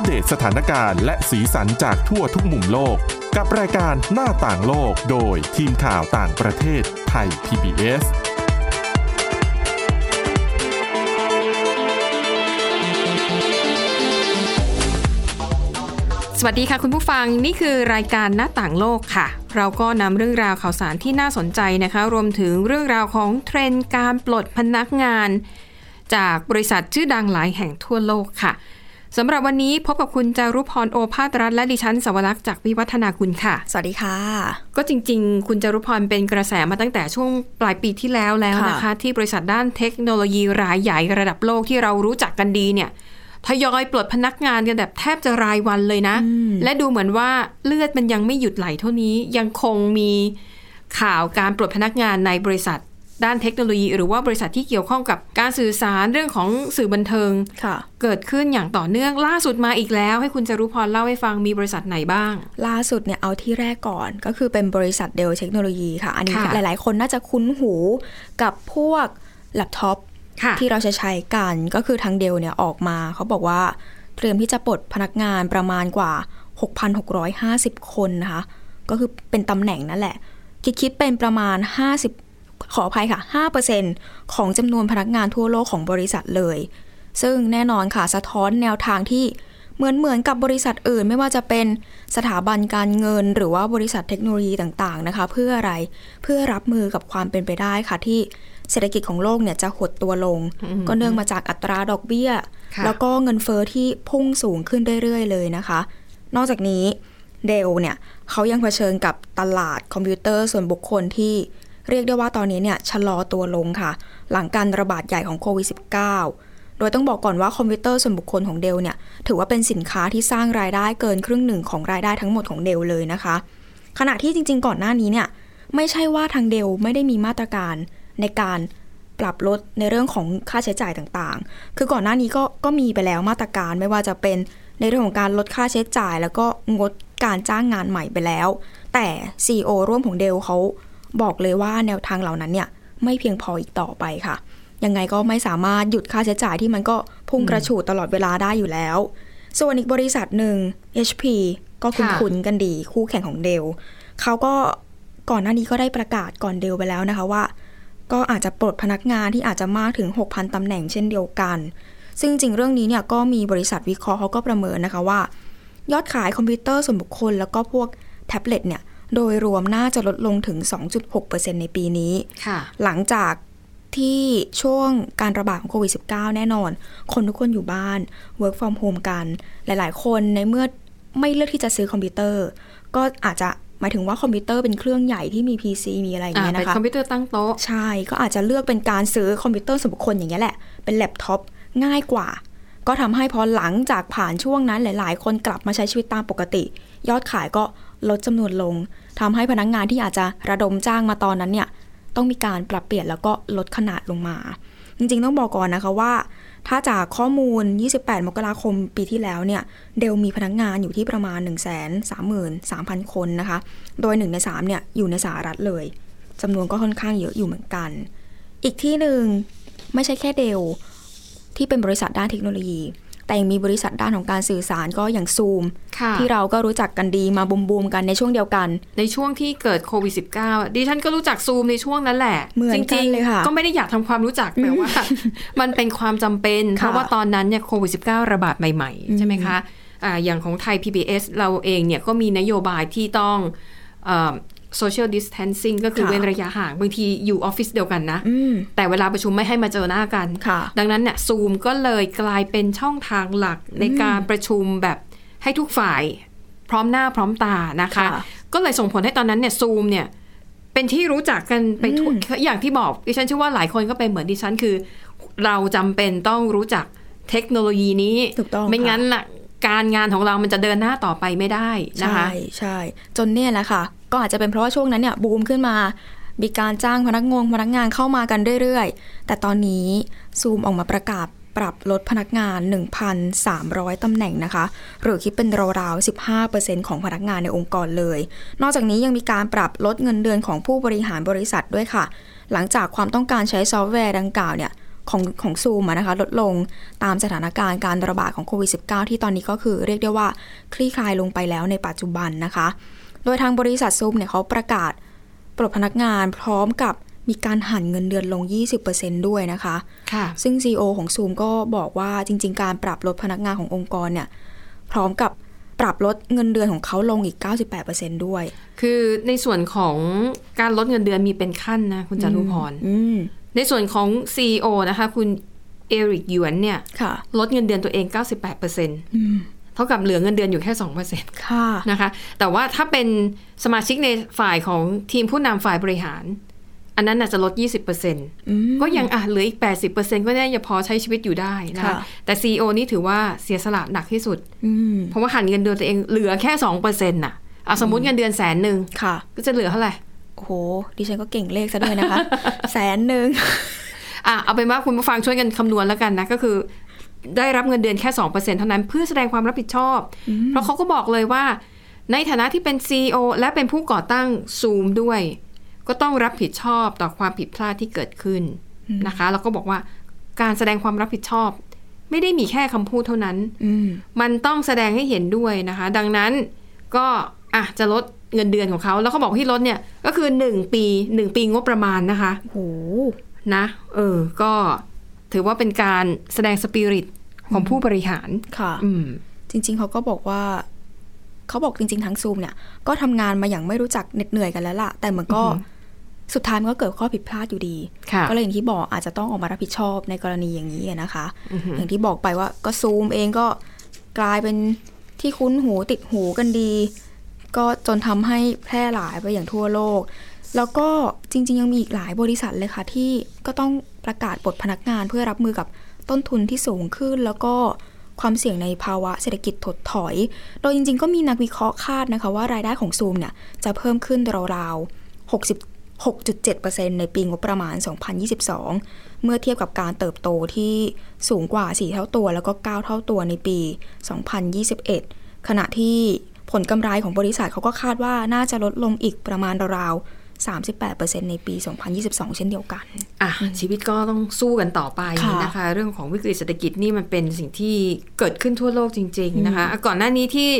ปเดตสถานการณ์และสีสันจากทั่วทุกมุมโลก กับรายการหน้าต่างโลกโดยทีมข่าวต่างประเทศไทย PBS สวัสดีค่ะคุณผู้ฟังนี่คือรายการหน้าต่างโลกค่ะ เราก็นำเรื่องราวข่าวสารที่น่าสนใจนะคะ รวมถึงเรื่องราวของเทรนด์การปลดพนักงาน จากบริษัทชื่อดังหลายแห่งทั่วโลกค่ะ สำหรับวันนี้พบกับคุณจารุพรโอภาสรัฐและดิฉันสวรักษ์จากวิวัฒนาคุณค่ะ สวัสดีค่ะ ก็จริง ๆ คุณจารุพรเป็นกระแสมาตั้งแต่ช่วงปลายปีที่แล้วแล้วนะคะค่ะที่บริษัทด้านเทคโนโลยีรายใหญ่ระดับโลกที่เรารู้จักกันดีเนี่ยทยอยปลดพนักงานกันแบบแทบจะรายวันเลยนะ และดูเหมือนว่าเลือดมันยังไม่หยุดไหลเท่านี้ยังคงมีข่าวการปลดพนักงานในบริษัท ด้านเทคโนโลยี หรือว่าบริษัทที่เกี่ยวข้องกับการสื่อสารเรื่องของสื่อบันเทิงค่ะเกิดขึ้นอย่างต่อเนื่องล่าสุดมาอีกแล้ว ให้คุณจารุพรเล่าให้ฟังมีบริษัทไหนบ้าง ล่าสุดเนี่ยเอาที่แรกก่อนก็คือเป็นบริษัทเดลเทคโนโลยีค่ะ อันนี้ค่ะหลาย ๆ คนน่าจะคุ้นหูกับพวกแล็ปท็อปค่ะที่เราใช้ใช้กันก็คือทางเดลเนี่ยออกมา เขาบอกว่าเตรียมที่จะปลดพนักงานประมาณกว่า 6,650 คนนะคะ ก็คือเป็นตำแหน่งนั่นแหละ คิดคิดเป็นประมาณ 50 ขออภัยค่ะ 5%ของจำนวนพนักงานทั่วโลกของบริษัทเลย ซึ่งแน่นอนค่ะ สะท้อนแนวทางที่เหมือนเหมือนกับบริษัทอื่น ไม่ว่าจะเป็นสถาบันการเงิน หรือว่าบริษัทเทคโนโลยีต่างๆนะคะ เพื่ออะไรเพื่อรับมือกับความเป็นไปได้ค่ะที่เศรษฐกิจของโลกเนี่ยจะหดตัวลง ก็เนื่องมาจากอัตราดอกเบี้ยค่ะแล้วก็เงินเฟอ้อที่พุ่งสูงขึ้นเรื่อยๆ เลยนะคะ นอกจากนี้เดลเนี่ยเขายังเผชิญกับตลาดคอมพิวเตอร์ส่วนบุคคลที่ เรียกได้ว่าตอนนี้เนี่ยชะลอตัวลงค่ะ หลังการระบาดใหญ่ของโควิด -19 โดยต้องบอกก่อนว่าคอมพิวเตอร์ส่วนบุคคลของเดลเนี่ยถือว่าเป็นสินค้าที่สร้างรายได้เกินครึ่งหนึ่งของรายได้ทั้งหมดของเดลเลยนะคะ ขณะที่จริง ๆ ก่อนหน้านี้เนี่ยไม่ใช่ว่าทางเดลไม่ได้มีมาตรการในการปรับลดในเรื่องของค่าใช้จ่ายต่างๆ คือก่อนหน้านี้ก็ก็มีไปแล้วมาตรการไม่ว่าจะเป็นในเรื่องของการลดค่าใช้จ่าย แล้วก็งดการจ้างงานใหม่ไปแล้ว แต่ CEO ร่วมของเดลเขา บอกเลยว่าแนวทางเหล่านั้นเนี่ยไม่เพียงพออีกต่อไปค่ะ ยังไงก็ไม่สามารถหยุดค่าใช้จ่ายที่มันก็พุ่งกระฉูดตลอดเวลาได้อยู่แล้ว ส่วนอีกบริษัทหนึ่ง HP ก็คุ้นๆกันดีคู่แข่งของเดลเขาก็ก่อนหน้านี้ก็ได้ประกาศก่อนเดลไปแล้วนะคะว่า ก็อาจจะปลดพนักงานที่อาจจะมากถึง 6,000 ตำแหน่งเช่นเดียวกัน ซึ่งจริงเรื่องนี้เนี่ยก็มีบริษัทวิเคราะห์เขาก็ประเมินนะคะว่า ยอดขายคอมพิวเตอร์ส่วนบุคคล แล้วก็พวกแท็บเล็ตเนี่ย โดยรวมน่าจะลดลงถึง 2.6%ในปีนี้ค่ะหลังจากที่ช่วงการระบาดของโควิด -19 แน่นอน คนทุกคนอยู่บ้าน work from home กัน หลายๆ คนในเมื่อไม่เลือกที่จะซื้อคอมพิวเตอร์ ก็อาจจะหมายถึงว่าคอมพิวเตอร์เป็นเครื่องใหญ่ที่มี PC มีอะไรอย่างอ่าเงี้ยเป็นนะคะคอมพิวเตอร์ตั้งโต๊ะ ใช่ ก็อาจจะเลือกเป็นการซื้อคอมพิวเตอร์ส่วนบุคคลอย่างเงี้ยแหละ เป็นแล็ปท็อปง่ายกว่า ก็ทำให้พอหลังจากผ่านช่วงนั้นหลาย ๆ คนกลับมาใช้ชีวิตตามปกติ ยอดขายก็ ลดจำนวนลงทำให้พนักงานที่อาจจะระดมจ้างมาตอนนั้นเนี่ยต้องมีการปรับเปลี่ยนแล้วก็ลดขนาดลงมา จริงๆ ต้องบอกก่อนนะคะว่า ถ้าจากข้อมูล 28 มกราคมปีที่แล้วเนี่ยเดลมีพนักงานอยู่ที่ประมาณ 1 3 3 0 0 0 คนนะคะ โดย 1 ใน 3เนี่ยอยู่ในสหรัฐเลยจำนวนก็ค่อนข้างเยอะอยู่เหมือนกัน อีกที่หนึ่งไม่ใช่แค่เดลที่เป็นบริษัทด้านเทคโนโลยี แต่ยังมีบริษัทด้านของการสื่อสารก็อย่างซูมค่ะที่เราก็รู้จักกันดีมาบูมๆกันในช่วงเดียวกัน ในช่วงที่เกิดโควิด -19 ดิฉันก็รู้จักซูมในช่วงนั้นแหละเหมือนกันจริงๆเลยค่ะ ก็ไม่ได้อยากทำความรู้จักแต่ว่า มันเป็นความจำเป็น เพราะว่าตอนนั้นเนี่ยโควิด -19 ระบาดใหม่ๆ ใช่ไหมคะอ่าอย่างของไทย PBS เราเองเนี่ยก็มีนโยบายที่ต้องเอ่อ social distancing ก็คือค่ะเว้นระยะห่าง บางทีอยู่ออฟฟิศเดียวกันนะอืมแต่เวลาประชุมไม่ให้มาเจอหน้ากันค่ะดังนั้นเนี่ยซูมก็เลยกลายเป็นช่องทางหลักในการประชุมแบบให้ทุกฝ่ายพร้อมหน้าพร้อมตานะคะค่ะก็เลยส่งผลให้ตอนนั้นเนี่ยซูมเนี่ยเป็นที่รู้จักกันไปทั่วอย่างที่บอกดิฉันเชื่อว่าหลายคนก็เป็นเหมือนดิฉันคือ เราจำเป็นต้องรู้จักเทคโนโลยีนี้ถูกต้องไม่ค่ะงั้นล่ะการงานของเรามันจะเดินหน้าต่อไปไม่ได้นะคะ ใช่ใช่จนเนี่ยแหละค่ะ ก็อาจจะเป็นเพราะว่าช่วงนั้นเนี่ยบูมขึ้นมา มีการจ้างพนักงงพนักงานเข้ามากันเรื่อยๆ แต่ตอนนี้ซูมออกมาประกาศปรับลดพนักงาน 1,300 ตำแหน่งนะคะ หรือคิดเป็นราวๆ 15%ของพนักงานในองค์กรเลย นอกจากนี้ยังมีการปรับลดเงินเดือนของผู้บริหารบริษัทด้วยค่ะ หลังจากความต้องการใช้ซอฟต์แวร์ดังกล่าวเนี่ยของของซูมนะคะลดลงตามสถานการณ์การระบาดของโควิด -19 ที่ตอนนี้ก็คือเรียกได้ว่าคลี่คลายลงไปแล้วในปัจจุบันนะคะ โดยทางบริษัทซูมเนี่ยเขาประกาศปลดพนักงานพร้อมกับมีการหั่นเงินเดือนลง 20%ด้วยนะคะ ค่ะ ซึ่ง CEO ของซูมก็บอกว่าจริง ๆ การปรับลดพนักงานขององค์กรเนี่ยพร้อมกับปรับลดเงินเดือนของเขาลงอีก 98%ด้วย คือในส่วนของการลดเงินเดือนมีเป็นขั้นนะคุณจารุพร อืม ในส่วนของ CEO นะคะ คุณเอริกหยวนเนี่ย ค่ะ ลดเงินเดือนตัวเอง 98%อืมเท่ากับเหลือเงินเดือนอยู่แค่2%ค่ะนะคะ แต่ว่าถ้าเป็นสมาชิกในฝ่ายของทีมผู้นำฝ่ายบริหาร อันนั้นน่ะจะลด 20%อืมก็ยังอะเหลืออีก 80%ก็แน่จะพอใช้ชีวิตอยู่ได้นะคะค่ะแต่ CEO นี่ถือว่าเสียสละหนักที่สุดอืมเพราะว่าหันเงินเดือนตัวเองเหลือแค่2%น่ะเอาสมมติเงินเดือนแสนหนึ่งค่ะก็จะเหลือเท่าไหร่โอ้โห ดิฉันก็เก่งเลขซะด้วยนะคะ แสนหนึ่งอะเอาเป็นว่าคุณผู้ฟังช่วยกันคำนวณแล้วกันนะ ก็คือ ได้รับเงินเดือนแค่2%เท่านั้นเพื่อแสดงความรับผิดชอบ เพราะเขาก็บอกเลยว่า ในฐานะที่เป็น CEO และเป็นผู้ก่อตั้งซูมด้วย ก็ต้องรับผิดชอบต่อความผิดพลาดที่เกิดขึ้นนะคะ แล้วก็บอกว่าการแสดงความรับผิดชอบ ไม่ได้มีแค่คำพูดเท่านั้นอืมมันต้องแสดงให้เห็นด้วยนะคะ ดังนั้นก็อะจะลดเงินเดือนของเขา แล้วเขาบอกที่ลดเนี่ย ก็คือ1ปี1ปีงบประมาณนะคะโอ้โหนะ เออ ก็ ถือว่าเป็นการแสดงสปิริตของผู้บริหารค่ะอืมจริง ๆเขาก็บอกว่าเขาบอกจริง ๆ ทั้งซูมเนี่ย ก็ทำงานมาอย่างไม่รู้จักเหน็ดเหนื่อยกันแล้วล่ะ แต่มันก็อือหือสุดท้ายมันก็เกิดข้อผิดพลาดอยู่ดีค่ะก็เลยอย่างที่บอกอาจจะต้องออกมารับผิดชอบในกรณีอย่างนี้อะนะคะอือหืออย่างที่บอกไปว่าก็ซูมเองก็กลายเป็นที่คุ้นหูติดหูกันดี ก็จนทำให้แพร่หลายไปอย่างทั่วโลก แล้วก็จริง ๆ ยังมีอีกหลายบริษัทเลยค่ะที่ก็ต้อง ประกาศปลดพนักงานเพื่อรับมือกับต้นทุนที่สูงขึ้น แล้วก็ความเสี่ยงในภาวะเศรษฐกิจถดถอย โดยจริง ๆ ก็มีนักวิเคราะห์คาดนะคะว่ารายได้ของซูมเนี่ยจะเพิ่มขึ้นราวๆ60 6.7%ในปีงบประมาณ 2022 เมื่อเทียบกับการเติบโตที่สูงกว่า 4 เท่าตัว แล้วก็ 9 เท่าตัวในปี 2021 ขณะที่ผลกำไรของบริษัทเขาก็คาดว่าน่าจะลดลงอีกประมาณราวๆ 38%ในปี 2022 เช่นเดียวกันอะชีวิตก็ต้องสู้กันต่อไปค่ะนะคะ เรื่องของวิกฤตเศรษฐกิจนี่มันเป็นสิ่งที่เกิดขึ้นทั่วโลกจริง ๆ นะคะอะก่อนหน้านี้ที่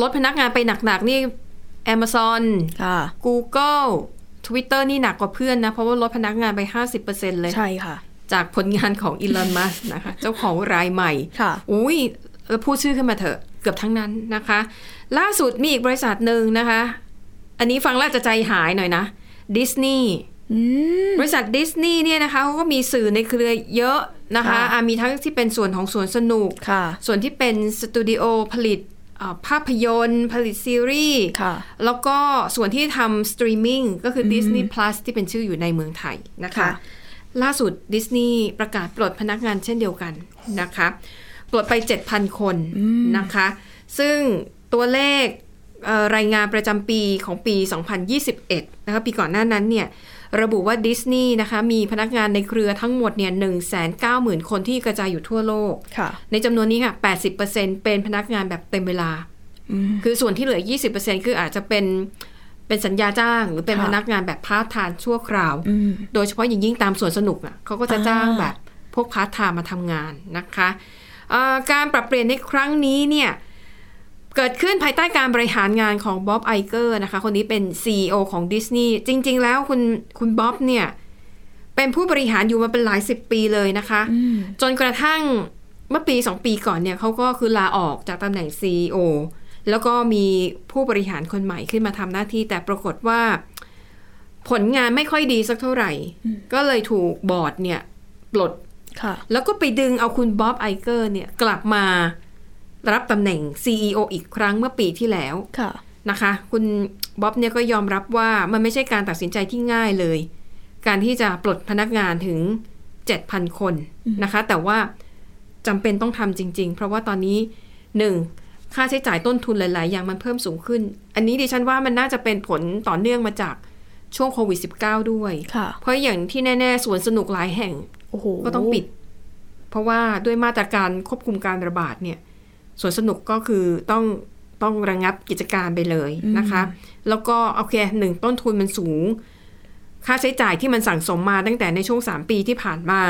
ลดพนักงานไปหนัก ๆ นี่ Amazon ค่ะ Google Twitter นี่หนักกว่าเพื่อนนะ เพราะว่าลดพนักงานไป 50%เลยใช่ค่ะ จากผลงานของอีลอนมัสนะคะ เจ้าของรายใหม่ค่ะอุ้ยแล้วพูดชื่อขึ้นมาเถอะเกือบทั้งนั้นนะคะ ล่าสุดมีอีกบริษัทหนึ่งนะคะ อันนี้ฟังแล้วจะใจหายหน่อยนะดิสนีย์อืมบริษัทดิสนีย์เนี่ยนะคะเขาก็มีสื่อในเครือเยอะนะคะค่ะอะมีทั้งที่เป็นส่วนของสวนสนุกค่ะส่วนที่เป็นสตูดิโอผลิตอ่าภาพยนตร์ผลิตซีรีส์ค่ะแล้วก็ส่วนที่ทำสตรีมมิ่งก็คือ Disney Plus ที่เป็นชื่ออยู่ในเมืองไทยนะคะค่ะล่าสุดดิสนีย์ประกาศปลดพนักงานเช่นเดียวกันนะคะ ปลดไป 7,000 คนนะคะ ซึ่งตัวเลขเอ่อ รายงานประจำปีของปี 2021 นะคะปีก่อนหน้านั้นเนี่ยระบุว่าดิสนีย์นะคะมีพนักงานในเครือทั้งหมดเนี่ย190,000 คนที่กระจายอยู่ทั่วโลกค่ะในจำนวนนี้ค่ะ 80%เป็นพนักงานแบบเต็มเวลาอืมคือส่วนที่เหลือ 20%คืออาจจะเป็นเป็นสัญญาจ้าง หรือเป็นค่ะพนักงานแบบพาร์ทไทม์ชั่วคราวอืมโดยเฉพาะอย่างยิ่งตามสวนสนุกอะเขาก็จะอ่าจ้างแบบพวกพาร์ทไทม์มาทำงานนะคะเอ่อการปรับเปลี่ยนในครั้งนี้เนี่ย เกิดขึ้นภายใต้การบริหารงานของบ๊อบไอเกอร์นะคะ คนนี้เป็น CEO ของดิสนีย์จริง ๆ แล้วคุณคุณบ๊อบเนี่ย เป็นผู้บริหารอยู่มาเป็นหลายสิบปีเลยนะคะอืมจนกระทั่งเมื่อปีสองปีก่อนเนี่ยเขาก็คือลาออกจากตำแหน่ง CEO แล้วก็มีผู้บริหารคนใหม่ขึ้นมาทำหน้าที่ แต่ปรากฏว่า ผลงานไม่ค่อยดีสักเท่าไหร่ ก็เลยถูกบอร์ดเนี่ยปลดค่ะแล้วก็ไปดึงเอาคุณบ๊อบไอเกอร์เนี่ยกลับมา รับตำแหน่ง CEO อีกครั้งเมื่อปีที่แล้วค่ะนะคะ คุณบ๊อบเนี่ยก็ยอมรับว่ามันไม่ใช่การตัดสินใจที่ง่ายเลย การที่จะปลดพนักงานถึง 7,000 คนนะคะ แต่ว่าจำเป็นต้องทำจริง ๆ เพราะว่าตอนนี้หนึ่งค่าใช้จ่ายต้นทุนหลาย ๆ อย่างมันเพิ่มสูงขึ้น อันนี้ดิฉันว่ามันน่าจะเป็นผลต่อเนื่องมาจากช่วงโควิด -19 ด้วยค่ะเพราะอย่างที่แน่ ๆ สวนสนุกหลายแห่งโอ้โหก็ต้องปิด เพราะว่าด้วยมาตรการควบคุมการระบาดเนี่ย สวนสนุกก็คือต้องต้องระงับกิจการไปเลยนะคะ แล้วก็โอเคหนึ่งต้นทุนมันสูง ค่าใช้จ่ายที่มันสั่งสมมาตั้งแต่ในช่วง 3 ปีที่ผ่านมา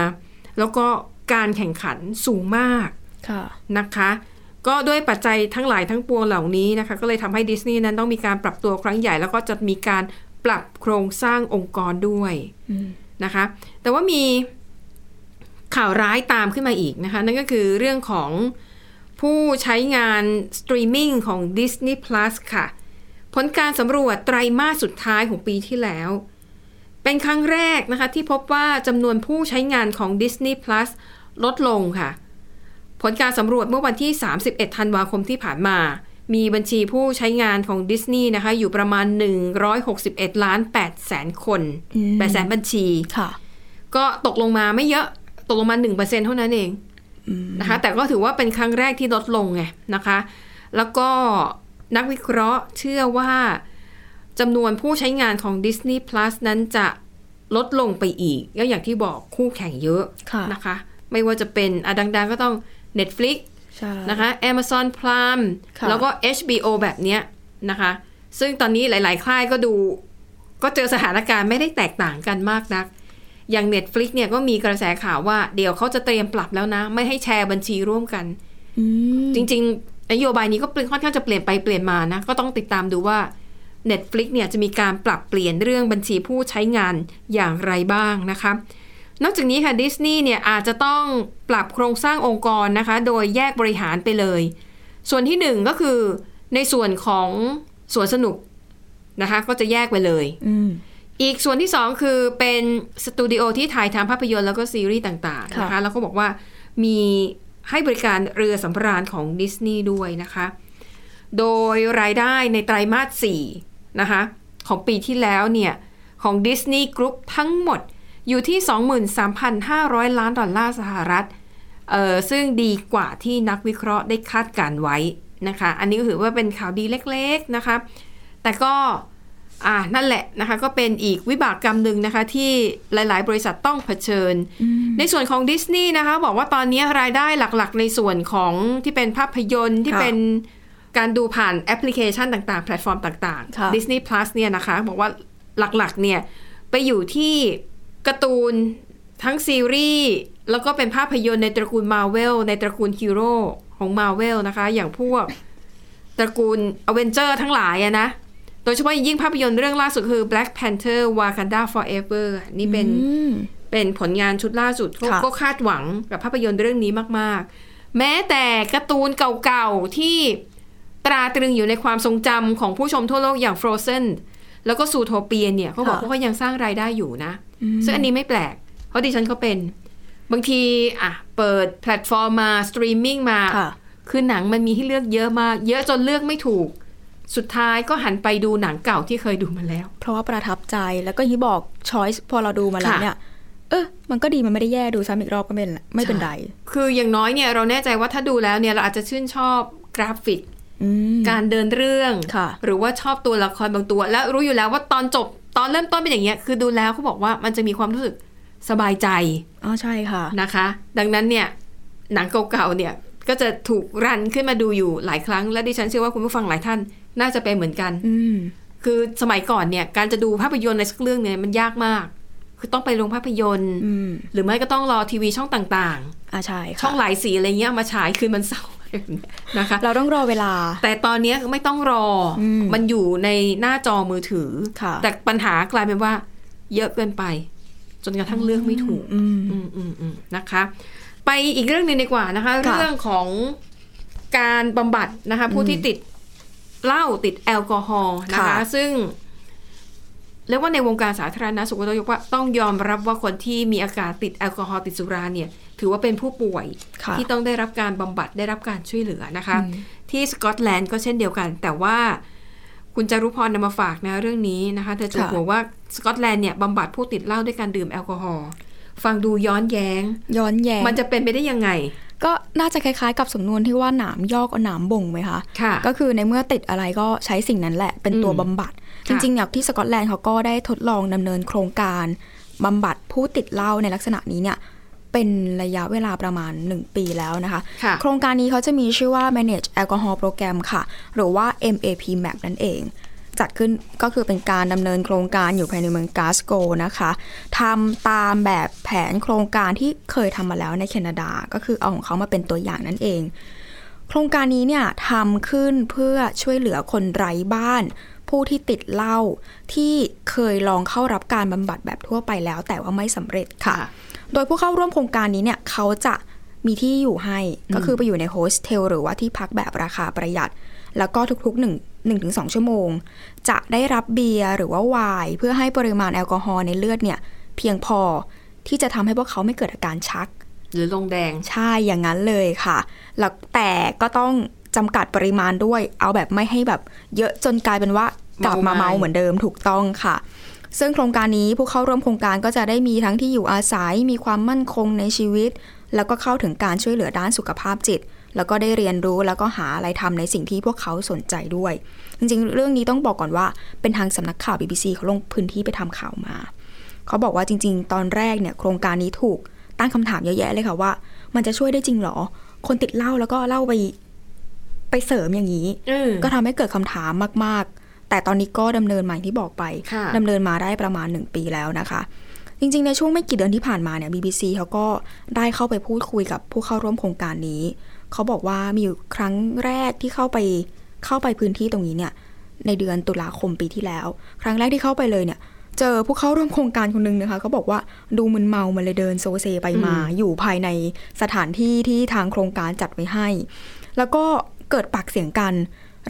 แล้วก็การแข่งขันสูงมากค่ะนะคะ ก็ด้วยปัจจัยทั้งหลายทั้งปวงเหล่านี้นะคะ ก็เลยทำให้ดิสนีย์นั้นต้องมีการปรับตัวครั้งใหญ่ แล้วก็จะมีการปรับโครงสร้างองค์กรด้วยอืมนะคะ แต่ว่ามีข่าวร้ายตามขึ้นมาอีกนะคะ นั่นก็คือเรื่องของ ผู้ใช้งานสตรีมมิ่งของ Disney Plus ค่ะ ผลการสำรวจไตรมาสสุดท้ายของปีที่แล้ว เป็นครั้งแรกนะคะที่พบว่าจำนวนผู้ใช้งานของ Disney Plus ลดลงค่ะ ผลการสำรวจเมื่อวันที่ 31 ธันวาคมที่ผ่านมา มีบัญชีผู้ใช้งานของดิสนีย์นะคะ อยู่ประมาณ 161 ล้าน8แสนคนอืม8แสนบัญชีค่ะก็ตกลงมาไม่เยอะ ตกลงมา 1%เท่านั้นเอง นะคะแต่ก็ถือว่าเป็นครั้งแรกที่ลดลงไงนะคะ แล้วก็นักวิเคราะห์เชื่อว่าจำนวนผู้ใช้งานของ Disney Plus นั้นจะลดลงไปอีกก็อย่างที่บอกคู่แข่งเยอะค่ะนะคะ ไม่ว่าจะเป็นอะดังๆก็ต้อง Netflix ใช่นะคะ Amazon Prime ค่ะแล้วก็ HBO แบบเนี้ยนะคะ ซึ่งตอนนี้หลาย ๆ ค่ายก็ดู ก็เจอสถานการณ์ไม่ได้แตกต่างกันมากนัก อย่าง Netflix เนี่ยก็มีกระแสข่าวว่าเดี๋ยวเขาจะเตรียมปรับแล้วนะ ไม่ให้แชร์บัญชีร่วมกันอืมจริง ๆ นโยบายนี้ก็ค่อนข้างจะเปลี่ยนไปเปลี่ยนมานะ ก็ต้องติดตามดูว่า Netflix เนี่ยจะมีการปรับเปลี่ยนเรื่องบัญชีผู้ใช้งานอย่างไรบ้างนะคะนอกจากนี้ค่ะดิสนีย์เนี่ยอาจจะต้องปรับโครงสร้างองค์กรนะคะ โดยแยกบริหารไปเลย ส่วนที่หนึ่งก็คือในส่วนของสวนสนุกนะคะ ก็จะแยกไปเลย อืมอีกส่วนที่สองคือเป็นสตูดิโอที่ถ่ายทำภาพยนตร์แล้วก็ซีรีส์ต่างๆนะคะค่ะแล้วก็บอกว่ามีให้บริการเรือสำราญของดิสนีย์ด้วยนะคะ โดยรายได้ในไตรมาส4นะคะของปีที่แล้วเนี่ย ของ Disney Group ทั้งหมดอยู่ที่ 23,500 ล้านดอลลาร์สหรัฐเอ่อซึ่งดีกว่าที่นักวิเคราะห์ได้คาดการณ์ไว้นะคะ อันนี้ก็ถือว่าเป็นข่าวดีเล็กๆนะคะ แต่ก็ อ่านั่นแหละนะคะก็เป็นอีกวิบากกรรมหนึ่งนะคะที่หลาย ๆ บริษัทต้องเผชิญ ในส่วนของดิสนีย์นะคะบอกว่าตอนนี้รายได้หลัก ๆ ในส่วนของที่เป็นภาพยนตร์ที่ค่ะเป็นการดูผ่านแอปพลิเคชันต่าง ๆ แพลตฟอร์มต่างค่ะๆ Disney Plus เนี่ยนะคะบอกว่าหลัก ๆ เนี่ยไปอยู่ที่การ์ตูนทั้งซีรีส์แล้วก็เป็นภาพยนตร์ในตระกูลมาเวลในตระกูลฮีโร่ของมาเวลนะคะ อย่างพวกตระกูลอเวนเจอร์ทั้งหลายอะนะโดยเฉพาะอย่างยิ่งภาพยนตร์เรื่องล่าสุดคือ Black Panther Wakanda Forever นี่เป็นอืมเป็นผลงานชุดล่าสุดก็ค่ะก็คาดหวังกับภาพยนตร์เรื่องนี้มาก ๆ แม้แต่การ์ตูนเก่าๆ ที่ตราตรึงอยู่ในความทรงจำของผู้ชมทั่วโลกอย่าง Frozen แล้วก็ Zootopia เนี่ยเขาบอกว่าเขายังสร้างรายได้อยู่นะ ซึ่งอันนี้ไม่แปลก เพราะดิฉันก็เป็น บางทีอะเปิดแพลตฟอร์มมา สตรีมมิ่งมาค่ะคือหนังมันมีให้เลือกเยอะมาก เยอะจนเลือกไม่ถูก สุดท้ายก็หันไปดูหนังเก่าที่เคยดูมาแล้ว เพราะว่าประทับใจแล้วก็ที่บอก choice พอเราดูมาแล้วค่ะเนี่ยเออมันก็ดีมันไม่ได้แย่ดูซ้ำอีกรอบก็ไม่เป็นไรไม่เป็นไร คืออย่างน้อยเนี่ยเราแน่ใจว่าถ้าดูแล้วเนี่ยเราอาจจะชื่นชอบกราฟิกอืมการเดินเรื่องค่ะหรือว่าชอบตัวละครบางตัว แล้วรู้อยู่แล้วว่าตอนจบตอนเริ่มต้นเป็นอย่างเงี้ยคือดูแล้วเขาบอกว่ามันจะมีความรู้สึกสบายใจอ๋อใช่ค่ะนะคะ ดังนั้นเนี่ยหนังเก่าๆเนี่ยก็จะถูกรันขึ้นมาดูอยู่หลายครั้ง และดิฉันเชื่อว่าคุณผู้ฟังหลายท่าน น่าจะเป็นเหมือนกันอืมคือสมัยก่อนเนี่ย การจะดูภาพยนตร์ในสักเรื่องเนี่ยมันยากมาก คือต้องไปโรงภาพยนตร์อืมหรือไม่ก็ต้องรอทีวีช่องต่างอ่าใช่ๆค่ะช่องหลายสีอะไรเงี้ยมาฉายคืนมันเสาร์นะคะ เราต้องรอเวลา แต่ตอนเนี้ยไม่ต้องรออมมันอยู่ในหน้าจอมือถือค่ะแต่ปัญหากลายเป็นว่า เยอะเกินไป จนกระทั่งเลือกไม่ถูกอืมอืมอืมอืมนะคะ ไปอีกเรื่องหนึ่งดีกว่านะคะค่ะเรื่องของการบำบัดนะคะ ผู้ที่ติด เหล้าติดแอลกอฮอล์นะคะค่ะซึ่งเรียกว่าในวงการสาธารณสุขก็ต้องยกว่าต้องยอมรับว่าคนที่มีอาการติดแอลกอฮอล์ติดสุราเนี่ย ถือว่าเป็นผู้ป่วยค่ะที่ต้องได้รับการบำบัดได้รับการช่วยเหลือนะคะอืมที่สกอตแลนด์ก็เช่นเดียวกัน แต่ว่าคุณจารุพรนำมาฝากนะเรื่องนี้นะคะเธอจะบอกว่าสกอตแลนด์เนี่ยบำบัดผู้ติดเหล้าด้วยการดื่มแอลกอฮอล์ฟังดูย้อนแย้ง ย้อนแย้ง มันจะเป็นไปได้ยังไง ก็น่าจะคล้ายๆ กับสำนวนที่ว่าหนามยอกเอาหนามบ่งไหมคะค่ะ ก็คือในเมื่อติดอะไรก็ใช้สิ่งนั้นแหละ เป็นตัวอืมบำบัดจค่ะริงๆเนี่ยที่สกอตแลนด์เขาก็ได้ทดลองดำเนินโครงการบำบัดผู้ติดเหล้าในลักษณะนี้เนี่ยเป็นระยะเวลาประมาณ 1 ปีแล้วนะคะค่ะโครงการนี้เขาจะมีชื่อว่า manage alcohol program ค่ะ หรือว่า MAP map นั่นเอง จัดขึ้นก็คือเป็นการดำเนินโครงการอยู่ภายในเมืองกาสโกนะคะทำตามแบบแผนโครงการที่เคยทำมาแล้วในแคนาดา ก็คือเอาของเขามาเป็นตัวอย่างนั่นเอง โครงการนี้เนี่ยทำขึ้นเพื่อช่วยเหลือคนไร้บ้าน ผู้ที่ติดเหล้าที่เคยลองเข้ารับการบำบัดแบบทั่วไปแล้ว แต่ว่าไม่สำเร็จค่ะ โดยผู้เข้าร่วมโครงการนี้เนี่ยเขาจะมีที่อยู่ให้ก็คือไปอยู่ในโฮสเทลหรือว่าที่พักแบบราคาประหยัด แล้วก็ทุกๆ1 1-2 ชั่วโมง จะได้รับเบียร์หรือว่าไวน์เพื่อให้ปริมาณแอลกอฮอล์ในเลือดเนี่ยเพียงพอที่จะทำให้พวกเขาไม่เกิดอาการชัก หรือลงแดงใช่อย่างนั้นเลยค่ะแล้วแต่ก็ต้องจำกัดปริมาณด้วย เอาแบบไม่ให้แบบเยอะจนกลายเป็นว่ากลับมาเมาเมาไม้เหมือนเดิมถูกต้องค่ะ ซึ่งโครงการนี้ผู้เข้าร่วมโครงการก็จะได้มีทั้งที่อยู่อาศัยมีความมั่นคงในชีวิต แล้วก็เข้าถึงการช่วยเหลือด้านสุขภาพจิต แล้วก็ได้เรียนรู้แล้วก็หาอะไรทำในสิ่งที่พวกเขาสนใจด้วย จริงๆ เรื่องนี้ต้องบอกก่อนว่าเป็นทางสำนักข่าว BBC เขาลงพื้นที่ไปทำข่าวมา เขาบอกว่าจริง ๆ ตอนแรกเนี่ยโครงการนี้ถูกตั้งคำถามเยอะแยะเลยค่ะว่า มันจะช่วยได้จริงเหรอ คนติดเหล้าแล้วก็เหล้าไปไปเสริมอย่างนี้เออก็ทำให้เกิดคำถามมาก ๆ แต่ตอนนี้ก็ดำเนินมาอย่างที่บอกไปค่ะดำเนินมาได้ประมาณหนึ่งปีแล้วนะคะ จริง ๆ ในช่วงไม่กี่เดือนที่ผ่านมาเนี่ย BBC เขาก็ได้เข้าไปพูดคุยกับผู้เข้าร่วมโครงการนี้ เขาบอกว่ามีอยู่ครั้งแรกที่เข้าไปเข้าไปพื้นที่ตรงนี้เนี่ย ในเดือนตุลาคมปีที่แล้ว ครั้งแรกที่เข้าไปเลยเนี่ย เจอผู้เข้าร่วมโครงการคนหนึงนะคะเขาบอกว่าดูมึนเมามันเลยเดินโซเซไปมา อยู่ภายในสถานที่ที่ทางโครงการจัดไว้ให้ แล้วก็เกิดปากเสียงกัน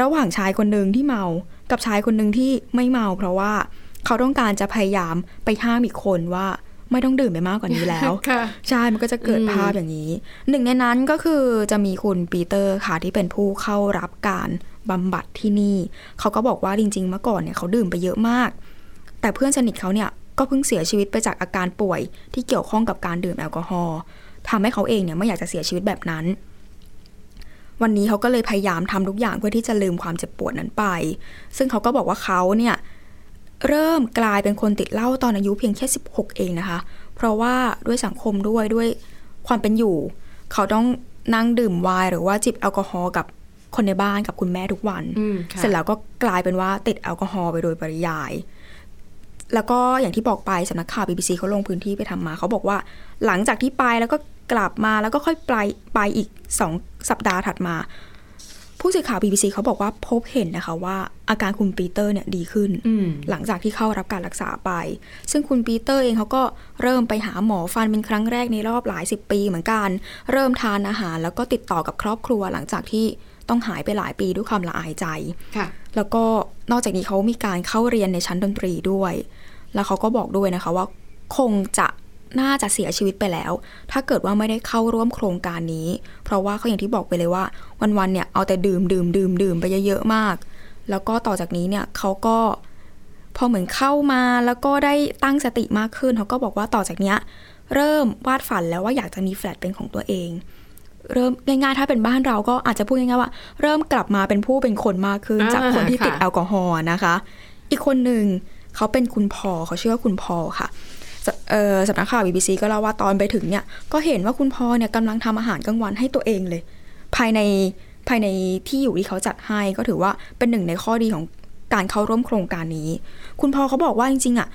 ระหว่างชายคนหนึ่งที่เมา กับชายคนหนึ่งที่ไม่เมา เพราะว่าเขาต้องการจะพยายามไปห้ามอีกคนว่า ไม่ต้องดื่มไปมากกว่านี้แล้วค่ะใช่มันก็จะเกิดอืมภาพอย่างนี้ หนึ่งในนั้นก็คือจะมีคุณปีเตอร์ค่ะที่เป็นผู้เข้ารับการบำบัดที่นี่ เขาก็บอกว่าจริง ๆ เมื่อก่อนเนี่ยเขาดื่มไปเยอะมาก แต่เพื่อนสนิทเขาเนี่ยก็เพิ่งเสียชีวิตไปจากอาการป่วยที่เกี่ยวข้องกับการดื่มแอลกอฮอล์ทำให้เขาเองเนี่ยไม่อยากจะเสียชีวิตแบบนั้น วันนี้เขาก็เลยพยายามทำทุกอย่างเพื่อที่จะลืมความเจ็บปวดนั้นไป ซึ่งเขาก็บอกว่าเขาเนี่ย เริ่มกลายเป็นคนติดเหล้าตอนอายุเพียงแค่ 16 เองนะคะ เพราะว่าด้วยสังคมด้วยด้วยความเป็นอยู่ เขาต้องนั่งดื่มไวน์หรือว่าจิบแอลกอฮอล์กับคนในบ้านกับคุณแม่ทุกวันอืมค่ะเสร็จแล้วก็กลายเป็นว่าติดแอลกอฮอล์ไปโดยปริยาย แล้วก็อย่างที่บอกไปสำนักข่าว BBC เขาลงพื้นที่ไปทำมา เขาบอกว่าหลังจากที่ไปแล้วก็กลับมาแล้วก็ค่อยไปไปอีกสองสัปดาห์ถัดมา ผู้สื่อข่าว BBC เขาบอกว่าพบเห็นนะคะว่าอาการคุณปีเตอร์เนี่ยดีขึ้นอืมหลังจากที่เข้ารับการรักษาไป ซึ่งคุณปีเตอร์เองเขาก็เริ่มไปหาหมอฟันเป็นครั้งแรกในรอบหลายสิบปีเหมือนกัน เริ่มทานอาหารแล้วก็ติดต่อกับครอบครัวหลังจากที่ต้องหายไปหลายปีด้วยความละอายใจค่ะแล้วก็นอกจากนี้เขามีการเข้าเรียนในชั้นดนตรีด้วย แล้วเขาก็บอกด้วยนะคะว่าคงจะ น่าจะเสียชีวิตไปแล้ว ถ้าเกิดว่าไม่ได้เข้าร่วมโครงการนี้ เพราะว่าเขาอย่างที่บอกไปเลยว่า วันๆเนี่ยเอาแต่ดื่มดื่มดื่มดื่มไปเยอะๆมาก แล้วก็ต่อจากนี้เนี่ยเขาก็พอเหมือนเข้ามาแล้วก็ได้ตั้งสติมากขึ้นเขาก็บอกว่าต่อจากเนี้ยเริ่มวาดฝันแล้วว่าอยากจะมีแฟลตเป็นของตัวเอง เริ่มง่ายๆถ้าเป็นบ้านเราก็อาจจะพูดง่ายๆว่า เริ่มกลับมาเป็นผู้เป็นคนมากขึ้นอ่าจากคนที่ติดค่ะแอลกอฮอล์นะคะ อีกคนหนึ่งเขาเป็นคุณพอเขาชื่อว่าคุณพอค่ะ สเอ่อสำนักข่าว BBC ก็เล่าว่าตอนไปถึงเนี่ย ก็เห็นว่าคุณพอเนี่ยกำลังทำอาหารกลางวันให้ตัวเองเลย ภายในภายในที่อยู่ที่เขาจัดให้ก็ถือว่าเป็นหนึ่งในข้อดีของการเข้าร่วมโครงการนี้ คุณพอเขาบอกว่าจริงๆอะ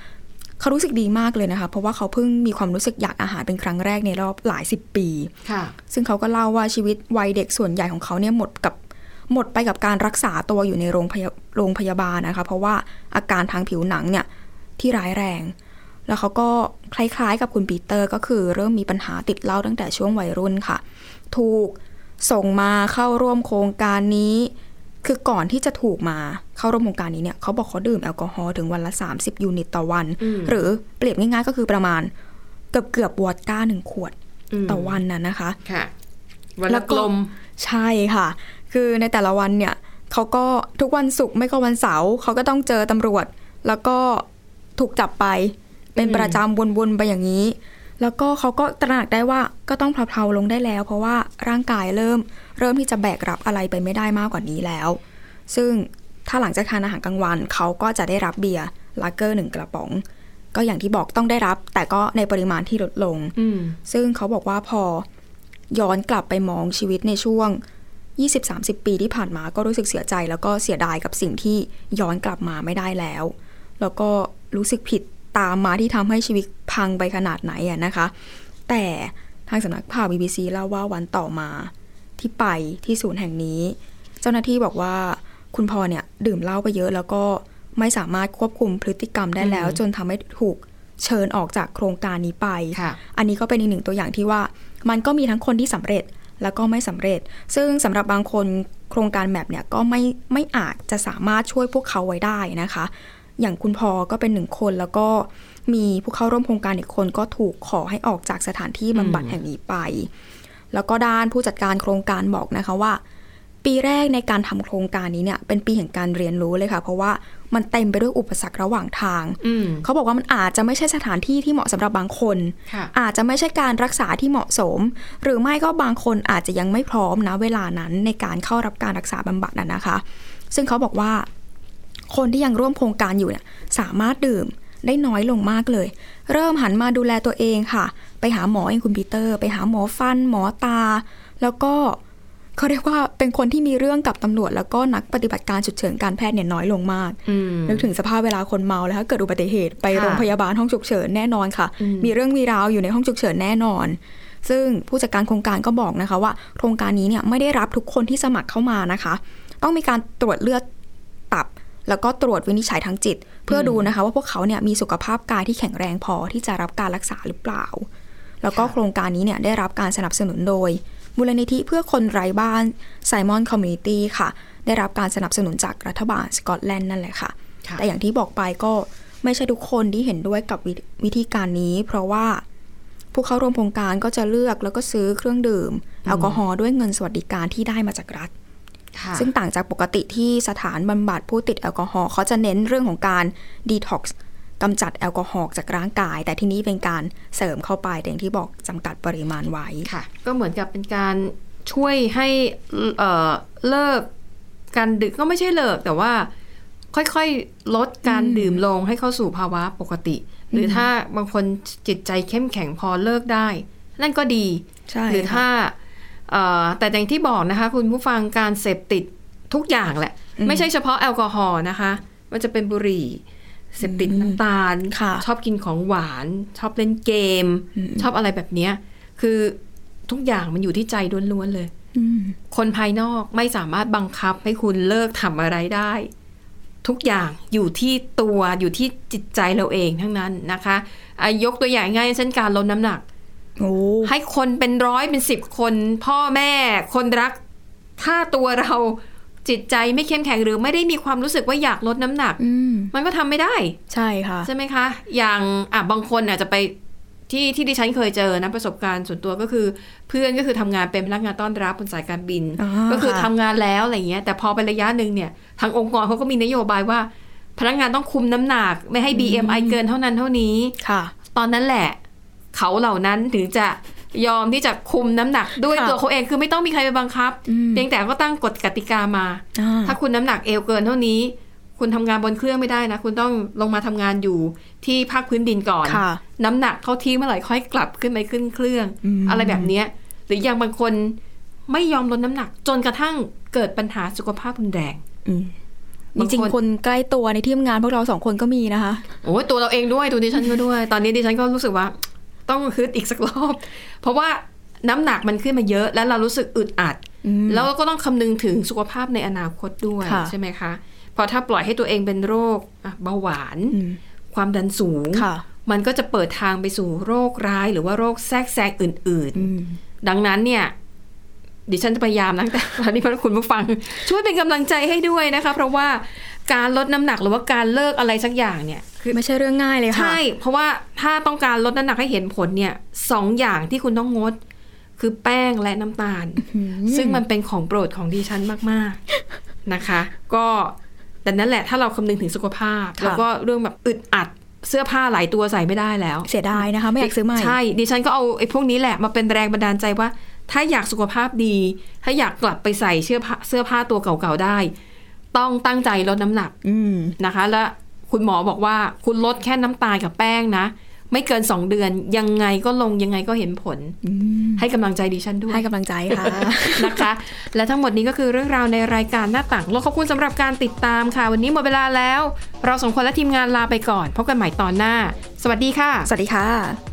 เขารู้สึกดีมากเลยนะคะ เพราะว่าเขาเพิ่งมีความรู้สึกอยากอาหารเป็นครั้งแรกในรอบหลายสิบปีค่ะซึ่งเขาก็เล่าว่าชีวิตวัยเด็กส่วนใหญ่ของเขาเนี่ยหมดกับหมดไปกับการรักษาตัวอยู่ในโรงพยาโรงพยาบาลนะคะ เพราะว่าอาการทางผิวหนังเนี่ยที่ร้ายแรง แล้วเขาก็คล้ายๆ กับคุณปีเตอร์ก็คือเริ่มมีปัญหาติดเหล้าตั้งแต่ช่วงวัยรุ่นค่ะ ถูกส่งมาเข้าร่วมโครงการนี้ คือก่อนที่จะถูกมาเข้าร่วมโครงการนี้เนี่ยเขาบอกเขาดื่มแอลกอฮอล์ถึงวันละ 30 ยูนิตต่อวันอืมหรือเปรียบง่ายๆ ก็คือประมาณเกือบเกือบๆวอดก้าหนึ่งขวดมต่อวันน่ะนะคะค่ะวันแล้ละวกก็ลมใช่ค่ะ คือในแต่ละวันเนี่ยเขาก็ทุกวันศุกร์ไม่ก็วันเสาร์เขาก็ต้องเจอตำรวจ แล้วก็ถูกจับไป เป็นอืมประจำวนๆไปอย่างนี้ แล้วก็เขาก็ตระหนักได้ว่าก็ต้องเพลาๆลงได้แล้ว เพราะว่าร่างกายเริ่ม เริ่มที่จะแบกรับอะไรไปไม่ได้มากกว่านี้แล้ว ซึ่งถ้าหลังจากทานอาหารกลางวันเขาก็จะได้รับเบียร์ลาเกอร์หนึ่งกระป๋อง ก็อย่างที่บอกต้องได้รับ แต่ก็ในปริมาณที่ลดลงอืมซึ่งเขาบอกว่าพอย้อนกลับไปมองชีวิตในช่วง 20-30 ปีที่ผ่านมาก็รู้สึกเสียใจ แล้วก็เสียดายกับสิ่งที่ย้อนกลับมาไม่ได้แล้ว แล้วก็รู้สึกผิด ตามมาที่ทำให้ชีวิตพังไปขนาดไหนอะนะคะ แต่ทางสำนักข่าว BBC เล่าว่าวันต่อมาที่ไปที่ศูนย์แห่งนี้ เจ้าหน้าที่บอกว่าคุณพ่อเนี่ยดื่มเหล้าไปเยอะแล้วก็ไม่สามารถควบคุมพฤติกรรมได้แล้ว จนทำให้ถูกเชิญออกจากโครงการนี้ไปค่ะอันนี้ก็เป็นอีกหนึ่งตัวอย่างที่ว่า มันก็มีทั้งคนที่สำเร็จแล้วก็ไม่สำเร็จ ซึ่งสำหรับบางคนโครงการแบบเนี่ยก็ไม่ไม่อาจจะสามารถช่วยพวกเขาไว้ได้นะคะ อย่างคุณพอก็เป็นหนึ่งคนแล้วก็มีผู้เข้าร่วมโครงการอีกคนก็ถูกขอให้ออกจากสถานที่บำบัดแห่งนี้ไป แล้วก็ด้านผู้จัดการโครงการบอกนะคะว่า ปีแรกในการทำโครงการนี้เนี่ย เป็นปีแห่งการเรียนรู้เลยค่ะ เพราะว่ามันเต็มไปด้วยอุปสรรคระหว่างทางอืมเขาบอกว่ามันอาจจะไม่ใช่สถานที่ที่เหมาะสำหรับบางคนค่ะอาจจะไม่ใช่การรักษาที่เหมาะสม หรือไม่ก็บางคนอาจจะยังไม่พร้อมนะเวลานั้นในการเข้ารับการรักษาบำบัดน่ะนะคะ ซึ่งเขาบอกว่า คนที่ยังร่วมโครงการอยู่เนี่ยสามารถดื่มได้น้อยลงมากเลย เริ่มหันมาดูแลตัวเองค่ะ ไปหาหมอเองคุณปีเตอร์ ไปหาหมอฟัน หมอตา แล้วก็เขาเรียกว่าเป็นคนที่มีเรื่องกับตำรวจ แล้วก็นักปฏิบัติการฉุกเฉินการแพทย์เนี่ยน้อยลงมากอืมนึกถึงสภาพเวลาคนเมาแล้วถ้าเกิดอุบัติเหตุไปค่ะโรงพยาบาลห้องฉุกเฉินแน่นอนค่ะอืมมีเรื่องมีราวอยู่ในห้องฉุกเฉินแน่นอน ซึ่งผู้จัดการโครงการก็บอกนะคะว่า โครงการนี้เนี่ยไม่ได้รับทุกคนที่สมัครเข้ามานะคะ ต้องมีการตรวจเลือดตับ แล้วก็ตรวจวินิจฉัยทางจิต เพื่อดูนะคะว่าพวกเขาเนี่ยมีสุขภาพกายที่แข็งแรงพอที่จะรับการรักษาหรือเปล่า แล้วก็โครงการนี้เนี่ยได้รับการสนับสนุนโดย มูลนิธิเพื่อคนไร้บ้านไซมอนคอมมูนิตี้ค่ะ ได้รับการสนับสนุนจากรัฐบาลสกอตแลนด์นั่นแหละค่ะค่ะแต่อย่างที่บอกไปก็ไม่ใช่ทุกคนที่เห็นด้วยกับวิวิธีการนี้ เพราะว่าผู้เข้าร่วมโครงการก็จะเลือกแล้วก็ซื้อเครื่องดื่มแอลกอฮอล์ด้วยเงินสวัสดิการที่ได้มาจากรัฐค่ะ ซึ่งต่างจากปกติที่สถานบำบัดผู้ติดแอลกอฮอล์เขาจะเน้นเรื่องของการดีท็อกซ์กำจัดแอลกอฮอล์จากร่างกาย แต่ที่นี่เป็นการเสริมเข้าไปแต่อย่างที่บอกจำกัดปริมาณไว้ค่ะ ก็เหมือนกับเป็นการช่วยให้เอ่อเลิกการดื่มก็ไม่ใช่เลิกแต่ว่าค่อยๆ ลดการดื่มลงให้เข้าสู่ภาวะปกติ หรือถ้าบางคนจิตใจเข้มแข็งพอเลิกได้ นั่นก็ดีใช่หรือค่ะถ้าเอ่อ แต่อย่างที่บอกนะคะ คุณผู้ฟังการเสพติดทุกอย่างแหละ ไม่ใช่เฉพาะแอลกอฮอล์นะคะมันจะเป็นบุหรี่เสพติดน้ำตาลค่ะชอบกินของหวาน ชอบเล่นเกม ชอบอะไรแบบเนี้ยคือทุกอย่างมันอยู่ที่ใจล้วนๆเลยอืมคนภายนอกไม่สามารถบังคับให้คุณเลิกทำอะไรได้ ทุกอย่างอยู่ที่ตัวอยู่ที่จิตใจเราเองทั้งนั้นนะคะอะยกตัวอย่างง่ายเช่นการลดน้ำหนักโอ้ ให้คนเป็นร้อยเป็นสิบคน พ่อแม่คนรัก ถ้าตัวเราจิตใจไม่เข้มแข็งหรือไม่ได้มีความรู้สึกว่าอยากลดน้ำหนักอืมมันก็ทำไม่ได้ ใช่ค่ะ ใช่ไหมคะ อย่างอะบางคนอาจจะไปที่ที่ดิฉันเคยเจอนะประสบการณ์ส่วนตัวก็คือ เพื่อนก็คือทำงานเป็นพนักงานต้อนรับบนสายการบินอ่าก็คือค่ะทำงานแล้วอะไรเงี้ย แต่พอไประยะหนึ่งเนี่ยทางองค์กรเขาก็มีนโยบายว่า พนักงานต้องคุมน้ำหนัก ไม่ให้ BMI เกินเท่านั้นเท่านี้ค่ะ ตอนนั้นแหละ เขาเหล่านั้นถึงจะยอมที่จะคุมน้ำหนักด้วยค่ะตัวเขาเองคือไม่ต้องมีใครไปบังคับอืมเพียงแต่ก็ตั้งกฎกติกามาอ่าถ้าคุณน้ำหนักเอวเกินเท่านี้ คุณทำงานบนเครื่องไม่ได้นะ คุณต้องลงมาทำงานอยู่ที่ภาคพื้นดินก่อนค่ะน้ำหนักเข้าที่เมื่อไหร่ค่อยกลับขึ้นไปขึ้นเครื่องอืมอะไรแบบเนี้ยหรืออย่างบางคนไม่ยอมลดน้ำหนัก จนกระทั่งเกิดปัญหาสุขภาพรุนแรงอืมบางจริงคนๆคนใกล้ตัวในที่ทำงานพวกเราสองคนก็มีนะคะ โอ้ยตัวเราเองด้วยตัวดิฉันก็ด้วย ตอนนี้ดิฉันก็รู้สึกว่า ต้องฮึดอีกสักรอบ เพราะว่าน้ำหนักมันขึ้นมาเยอะแล้วเรารู้สึกอึดอัดอืมแล้วก็ต้องคำนึงถึงสุขภาพในอนาคตด้วยค่ะใช่ไหมคะเพราะถ้าปล่อยให้ตัวเองเป็นโรคอะเบาหวานอืมความดันสูงค่ะมันก็จะเปิดทางไปสู่โรคร้าย หรือว่าโรคแทรกแซงอื่นอืมๆดังนั้นเนี่ย ดิฉันจะพยายามนะแต่ตอนนี้คุณผู้ฟัง ช่วยเป็นกำลังใจให้ด้วยนะคะ เพราะว่าการลดน้ำหนักหรือว่าการเลิกอะไรสักอย่างเนี่ยคือไม่ใช่เรื่องง่ายเลยค่ะใช่เพราะว่าถ้าต้องการลดน้ำหนักให้เห็นผลเนี่ยสองอย่างที่คุณต้องงด คือแป้งและน้ำตาล ซึ่งมันเป็นของโปรดของดิฉันมากๆนะคะ ก็แต่นั่นแหละถ้าเราคำนึงถึงสุขภาพค่ะแล้วก็เรื่องแบบอึดอัดเสื้อผ้าหลายตัวใส่ไม่ได้แล้ว เสียดายนะคะ ไม่อยากซื้อใหม่ใช่ดิฉันก็เอาไอ้พวกนี้แหละมาเป็นแรงบันดาลใจว่า ถ้าอยากสุขภาพดี ถ้าอยากกลับไปใส่เสื้อผ้าเสื้อผ้าตัวเก่าๆได้ ต้องตั้งใจลดน้ำหนักอืมนะคะ และคุณหมอบอกว่าคุณลดแค่น้ำตาลกับแป้งนะ ไม่เกิน2เดือนยังไงก็ลงยังไงก็เห็นผล ให้กำลังใจดิฉันด้วยให้กำลังใจค่ะนะคะ และทั้งหมดนี้ก็คือเรื่องราวในรายการหน้าต่างโลกขอบคุณสำหรับการติดตามค่ะ วันนี้หมดเวลาแล้ว เราสองคนและทีมงานลาไปก่อนพบกันใหม่ตอนหน้า สวัสดีค่ะ สวัสดีค่ะ